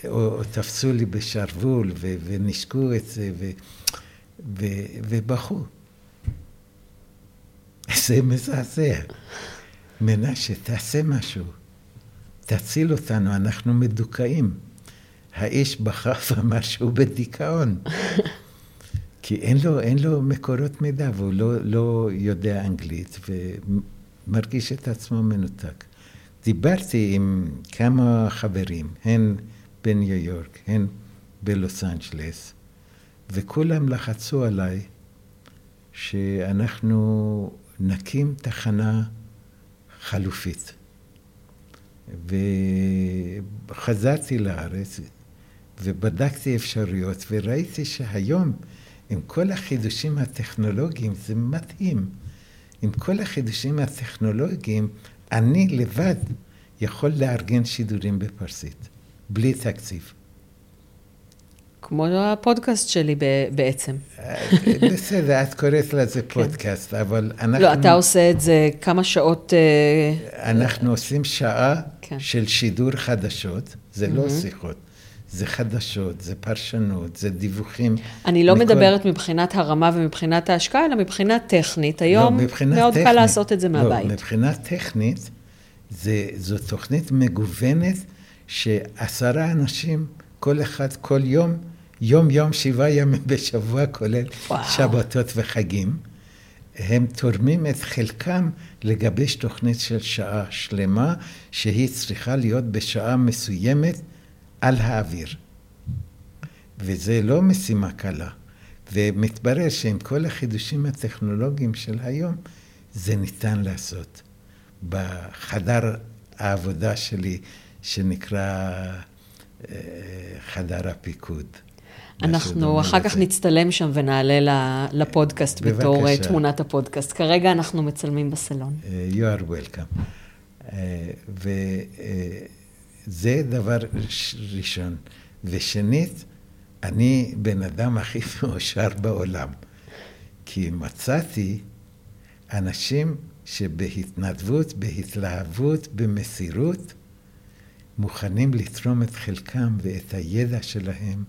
או, או תפסו לי בשרוול ו- ונשקו את זה ו- ו- ובכו. זה מזעזע. מנשה, תעשה משהו. תציל אותנו, אנחנו מדוכאים. האיש בכה ואמר שהוא בדיכאון. כי אין לו, אין לו מקורות מידע והוא לא, לא יודע אנגלית ומרגיש את עצמו מנותק. דיברתי עם כמה חברים, הן בניו יורק, הן בלוס אנג'לס, וכולם לחצו עליי שאנחנו נקים תחנה חלופית. וחזרתי לארץ ובדקתי אפשרויות וראיתי שהיום עם כל החידושים הטכנולוגיים זה מדהים. עם כל החידושים הטכנולוגיים אני לבד יכול לארגן שידורים בפרסית, בלי תקציב. כמו הפודקאסט שלי בעצם. בסדר, את קוראת לזה פודקאסט, אבל אנחנו... לא, אתה עושה את זה כמה שעות... אה, אנחנו עושים שעה כן. של שידור חדשות, זה לא שיחות, זה חדשות, זה פרשנות, זה דיווחים. אני לא מכל- מדברת מבחינת הרמה ומבחינת ההשקעה, אלא מבחינה טכנית. היום לא, מבחינה מאוד טכנית, קל לעשות את זה לא, מהבית. מבחינה טכנית, זה, זו תוכנית מגוונת שעשרה אנשים, כל אחד כל יום, יום-יום, שבעה ימים בשבוע, כולל וואו. שבתות וחגים, הם תורמים את חלקם לגבש תוכנית של שעה שלמה, שהיא צריכה להיות בשעה מסוימת על האוויר. וזה לא משימה קלה. ומתברר שעם כל החידושים הטכנולוגיים של היום, זה ניתן לעשות. בחדר העבודה שלי, שנקרא אה, חדר הפיקוד. אנחנו אחר כך לזה. נצטלם שם ונעלה לפודקאסט בתור אה, בבקשה. תמונת הפודקאסט. כרגע אנחנו מצלמים בסלון. Uh, you are welcome. Uh, וזה דבר ראשון. ושנית, אני בן אדם הכי מאושר בעולם. כי מצאתי אנשים שבהתנדבות, בהתלהבות, במסירות, מוכנים לתרום את חלקם ואת הידע שלהם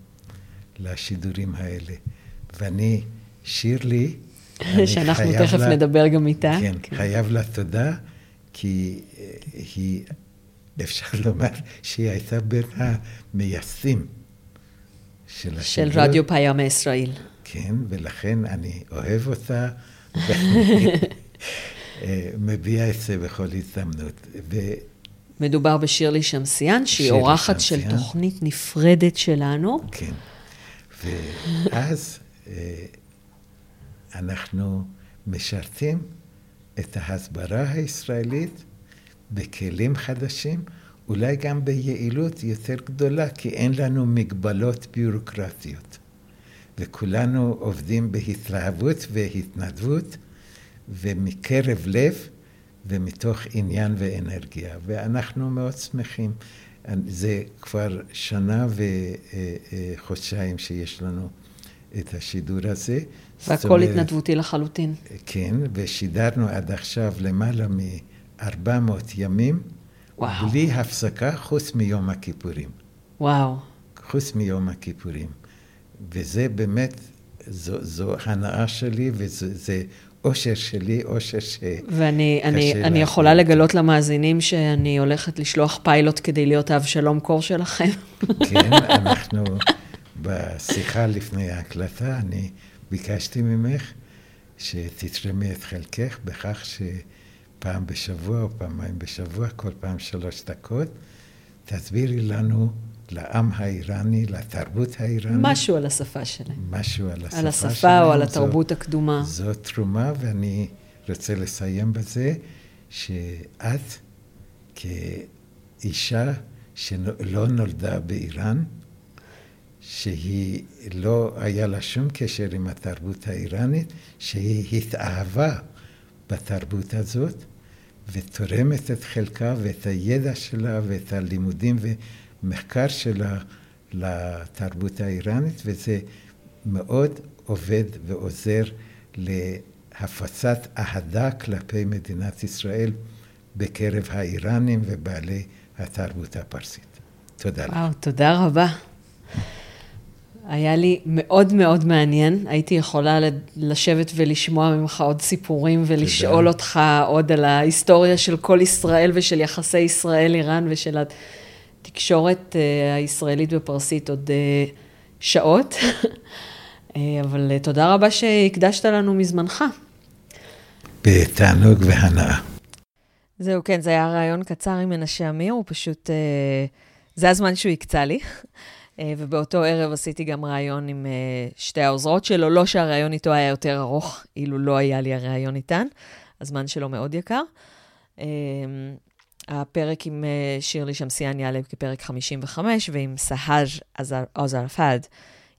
לשידורים האלה. ואני, שירלי, שאנחנו תכף לה- נדבר גם איתה. כן, חייב לה תודה, כי אה, היא, אפשר לומר שהיא הייתה בין המייסדים של של השידור. רדיו פיאמה ישראל. כן, ולכן אני אוהב אותה, ואני אה, את זה בכל הזדמנות. ו- מדובר בשירלי שמסיאן, שהיא אורחת של שמסיאן. תוכנית נפרדת שלנו. כן. ואז אה, אנחנו משרתים את ההסברה הישראלית בכלים חדשים, אולי גם ביעילות יותר גדולה, כי אין לנו מגבלות ביורוקרטיות. וכולנו עובדים בהתלהבות והתנדבות ומקרב לב ומתוך עניין ואנרגיה, ואנחנו מאוד שמחים. זה כבר שנה וחודשיים שיש לנו את השידור הזה. והכל אומרת, התנדבותי לחלוטין. כן, ושידרנו עד עכשיו למעלה מ-400 ימים, וואו. בלי הפסקה, חוץ מיום הכיפורים. וואו. חוץ מיום הכיפורים. וזה באמת, זו, זו הנאה שלי וזה זה אושר שלי, אושר ש... ואני אני, אני יכולה. לגלות למאזינים שאני הולכת לשלוח פיילוט כדי להיות האבשלום קור שלכם. כן, אנחנו בשיחה לפני ההקלטה, אני ביקשתי ממך שתתרמי את חלקך בכך שפעם בשבוע או פעמיים בשבוע, כל פעם שלוש דקות, תסבירי לנו, לעם האיראני, לתרבות האיראנית, משהו על השפה שלהם. משהו על השפה על השפה שלהם. או על זו- התרבות הקדומה. זו תרומה, ואני רוצה לסיים בזה, שאת כאישה שלא נולדה באיראן, שהיא לא היה לה שום קשר עם התרבות האיראנית, שהיא התאהבה בתרבות הזאת, ותורמת את חלקה ואת הידע שלה ואת הלימודים ומחקר שלה לתרבות האיראנית, וזה מאוד עובד ועוזר להפצת אהדה כלפי מדינת ישראל בקרב האיראנים ובעלי התרבות הפרסית. תודה לך. וואו, תודה רבה. היה לי מאוד מאוד מעניין. הייתי יכולה ל- לשבת ולשמוע ממך עוד סיפורים ולשאול תודה. אותך עוד על ההיסטוריה של כל ישראל ושל יחסי ישראל-איראן ושל התקשורת אה, הישראלית בפרסית עוד אה, שעות. אה, אבל תודה רבה שהקדשת לנו מזמנך. בתענוג והנאה. זהו, כן, זה היה רעיון קצר עם מנשה אמיר, הוא פשוט... זה הזמן שהוא הקצה לי. אה, ובאותו ערב עשיתי גם ראיון עם אה, שתי העוזרות שלו, לא שהראיון איתו היה יותר ארוך, אילו לא היה לי הראיון איתן. הזמן שלו מאוד יקר. אה, הפרק עם אה, שירלי שמסיאן יעלה כפרק 55, ועם סהאז' עוזרפד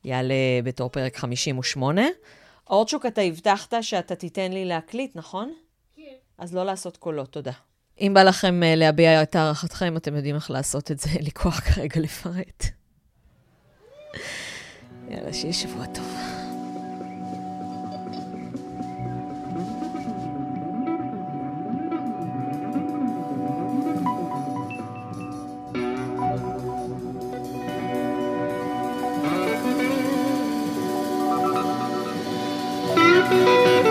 יעלה בתור פרק 58. אורצ'וק, אתה הבטחת שאתה תיתן לי להקליט, נכון? אז לא לעשות קולות, תודה. אם בא לכם להביע את הערכתכם, אתם יודעים איך לעשות את זה, אין לי כוח כרגע לפרט. יאללה, שיהיה שבוע טוב. Música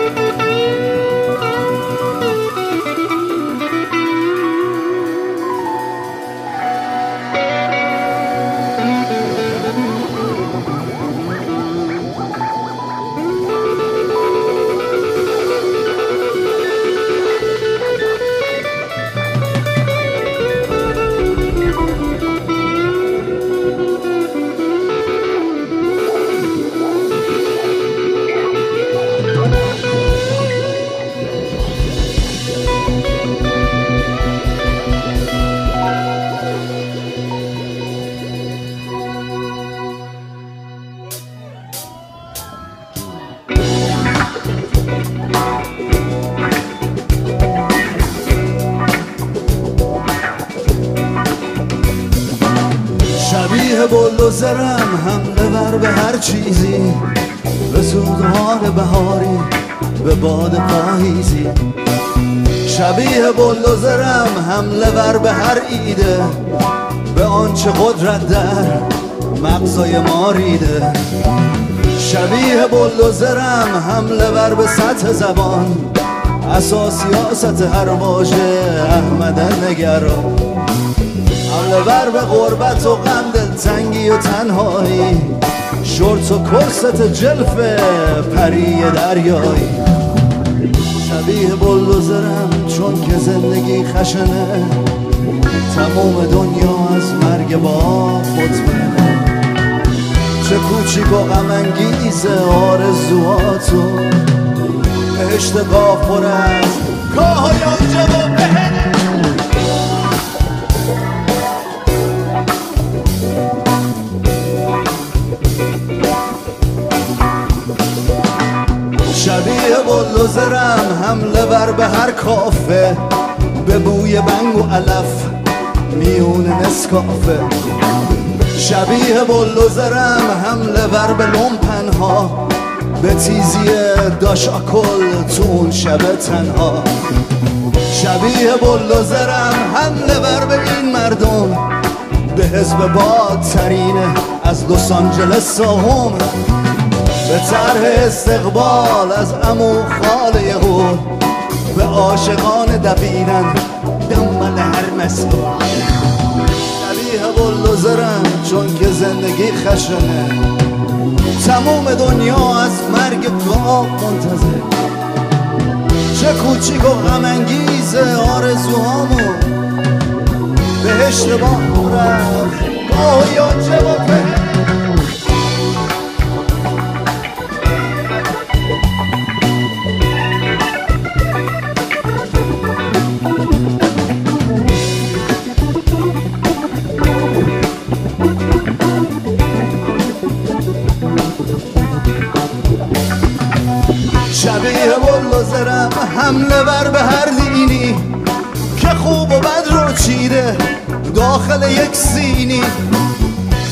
آنچه قدرت در مغزای ما ریده. شبیه بلوزرم حمله بر به سطح زبان. اساسیاست هر واژه احمد نگران حمله بر به غربت و غم دلتنگی و تنهایی. شورت و کرست جلف پری دریایی. شبیه بلوزرم چون که زندگی خشنه. تمام دنیا از مرگ با مطمئنه چه کوچیک و غم انگیز آرزوهاتو. بهشت قاف پر از کاهای آنجا بهنه شبیه بلوزرم حمله بر به هر کافه. به بوی بنگ و علف. میون نسکافه. شبیه بلوزرم حمله بر به لومپنها به تیزی داش اکل تو اون شب تنها. شبیه بلوزرم حمله بر به این مردم. به حزب باد ترینه از لس آنجلس ساهم به طرح استقبال از امو خاله یهود. به عاشقان دبیرن دنبال مثل شبیه بلدوزرم چون که زندگی خشنه. تموم دنیا از مرگ تو منتظر. چه کوچیک و غم انگیز آرزوهامو بهشت با رفت. یا چه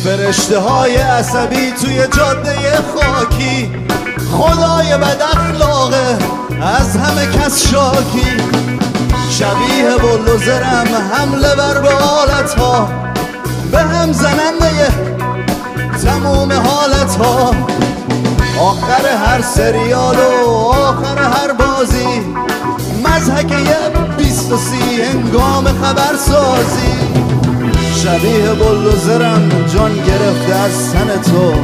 فرشته های عصبی توی جاده خاکی. خدای بد اخلاقه از همه کس شاکی. شبیه بلوزرم حمله بر به حالت ها به هم زننده تموم حالت ها آخر هر سریال و آخر هر بازی. مزهک یه بیست و سی هنگام خبرسازی. شبیه بلوزرم جان گرفته از سن تو.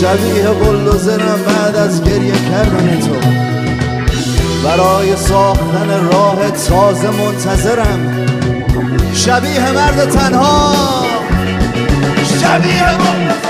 شبیه بلوزرم بعد از گریه کردن تو. برای ساختن راه تازه منتظرم. شبیه مرد تنها. شبیه بلوزرم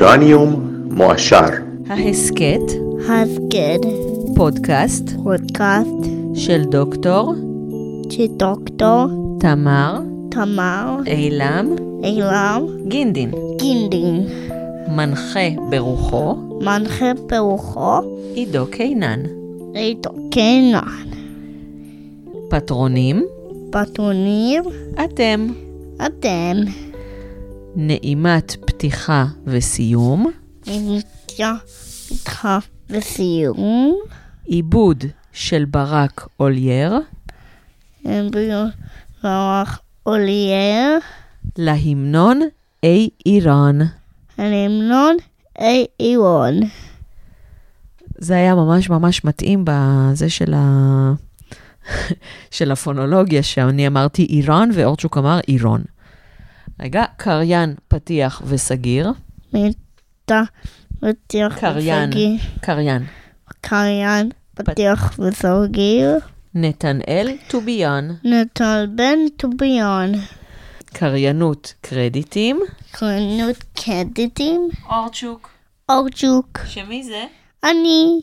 איראניום מועשר. ההסכת, הסגד, פודקאסט. פודקאסט. של דוקטור. שדוקטור תמר. תמר. אילם. אילם. גינדין, גינדין. מנחה ברוחו. מנחה ברוחו. עידו קינן, איתו קנן פטרונים. פטרונים. אתם, אתם נעימת פתיחה וסיום, נמצא איתך בסיום עיבוד של ברק אולייר, רוח אולייר. להמנון אי איראן. הנמנון אי אירון זה היה ממש ממש מתאים בזה של, ה... של הפונולוגיה, שאני אמרתי איראן ואורצ'וק אמר אירון. רגע, קריין, פתיח וסגיר. מיטה פתיח קריין. וסגיר קריין. קריין פתיח וסגיר נתנאל טוביאן. נטל בן טוביון קריינות קרדיטים. קרנות קרדיטים אורצ'וק. אורצ'וק שמי זה? אני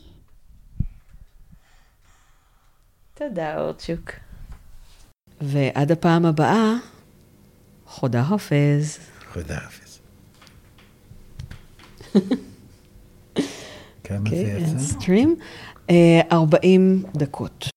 תודה, אורצ'וק. ועד הפעם הבאה, חודה חופז. חודה חפז. כמה זה אוקיי, יצא? סטרים. 40 דקות.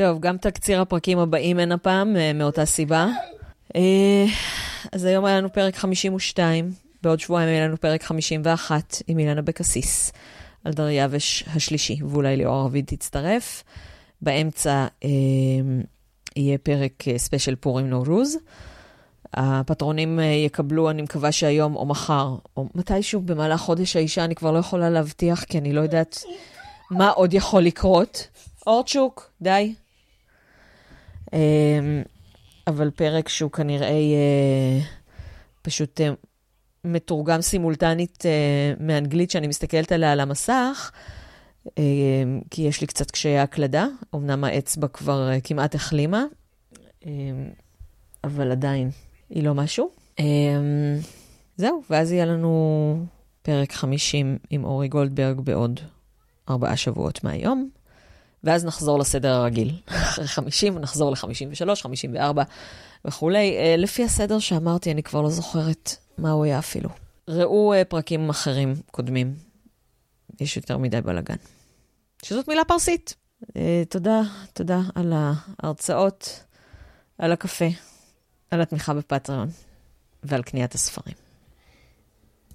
טוב, גם תקציר הפרקים הבאים אין הפעם, אה, מאותה סיבה. אה, אז היום היה לנו פרק 52, בעוד שבועיים יהיה לנו פרק 51 עם אילנה אבקסיס על דריווש השלישי, ואולי ליאור רביד תצטרף. באמצע אה, יהיה פרק אה, special פורים נורוז. הפטרונים אה, יקבלו, אני מקווה שהיום או מחר, או מתישהו במהלך חודש האישה, אני כבר לא יכולה להבטיח, כי אני לא יודעת מה עוד יכול לקרות. אורצ'וק, די. אמ, אבל פרק שהוא כנראה אה, פשוט אה, מתורגם סימולטנית אה, מאנגלית, שאני מסתכלת עליה על המסך, אה, כי יש לי קצת קשיי הקלדה. אמנם האצבע כבר כמעט החלימה, אה, אבל עדיין היא לא משהו. אה, זהו, ואז יהיה לנו פרק 50 עם אורי גולדברג בעוד ארבעה שבועות מהיום. ואז נחזור לסדר הרגיל. אחרי 50 נחזור ל-53, 54 וכולי. אה, לפי הסדר שאמרתי, אני כבר לא זוכרת מה הוא היה אפילו. ראו אה, פרקים אחרים קודמים. יש יותר מדי בלאגן. שזאת מילה פרסית. אה, תודה, תודה על ההרצאות על הקפה, על התמיכה בפטריון ועל קניית הספרים.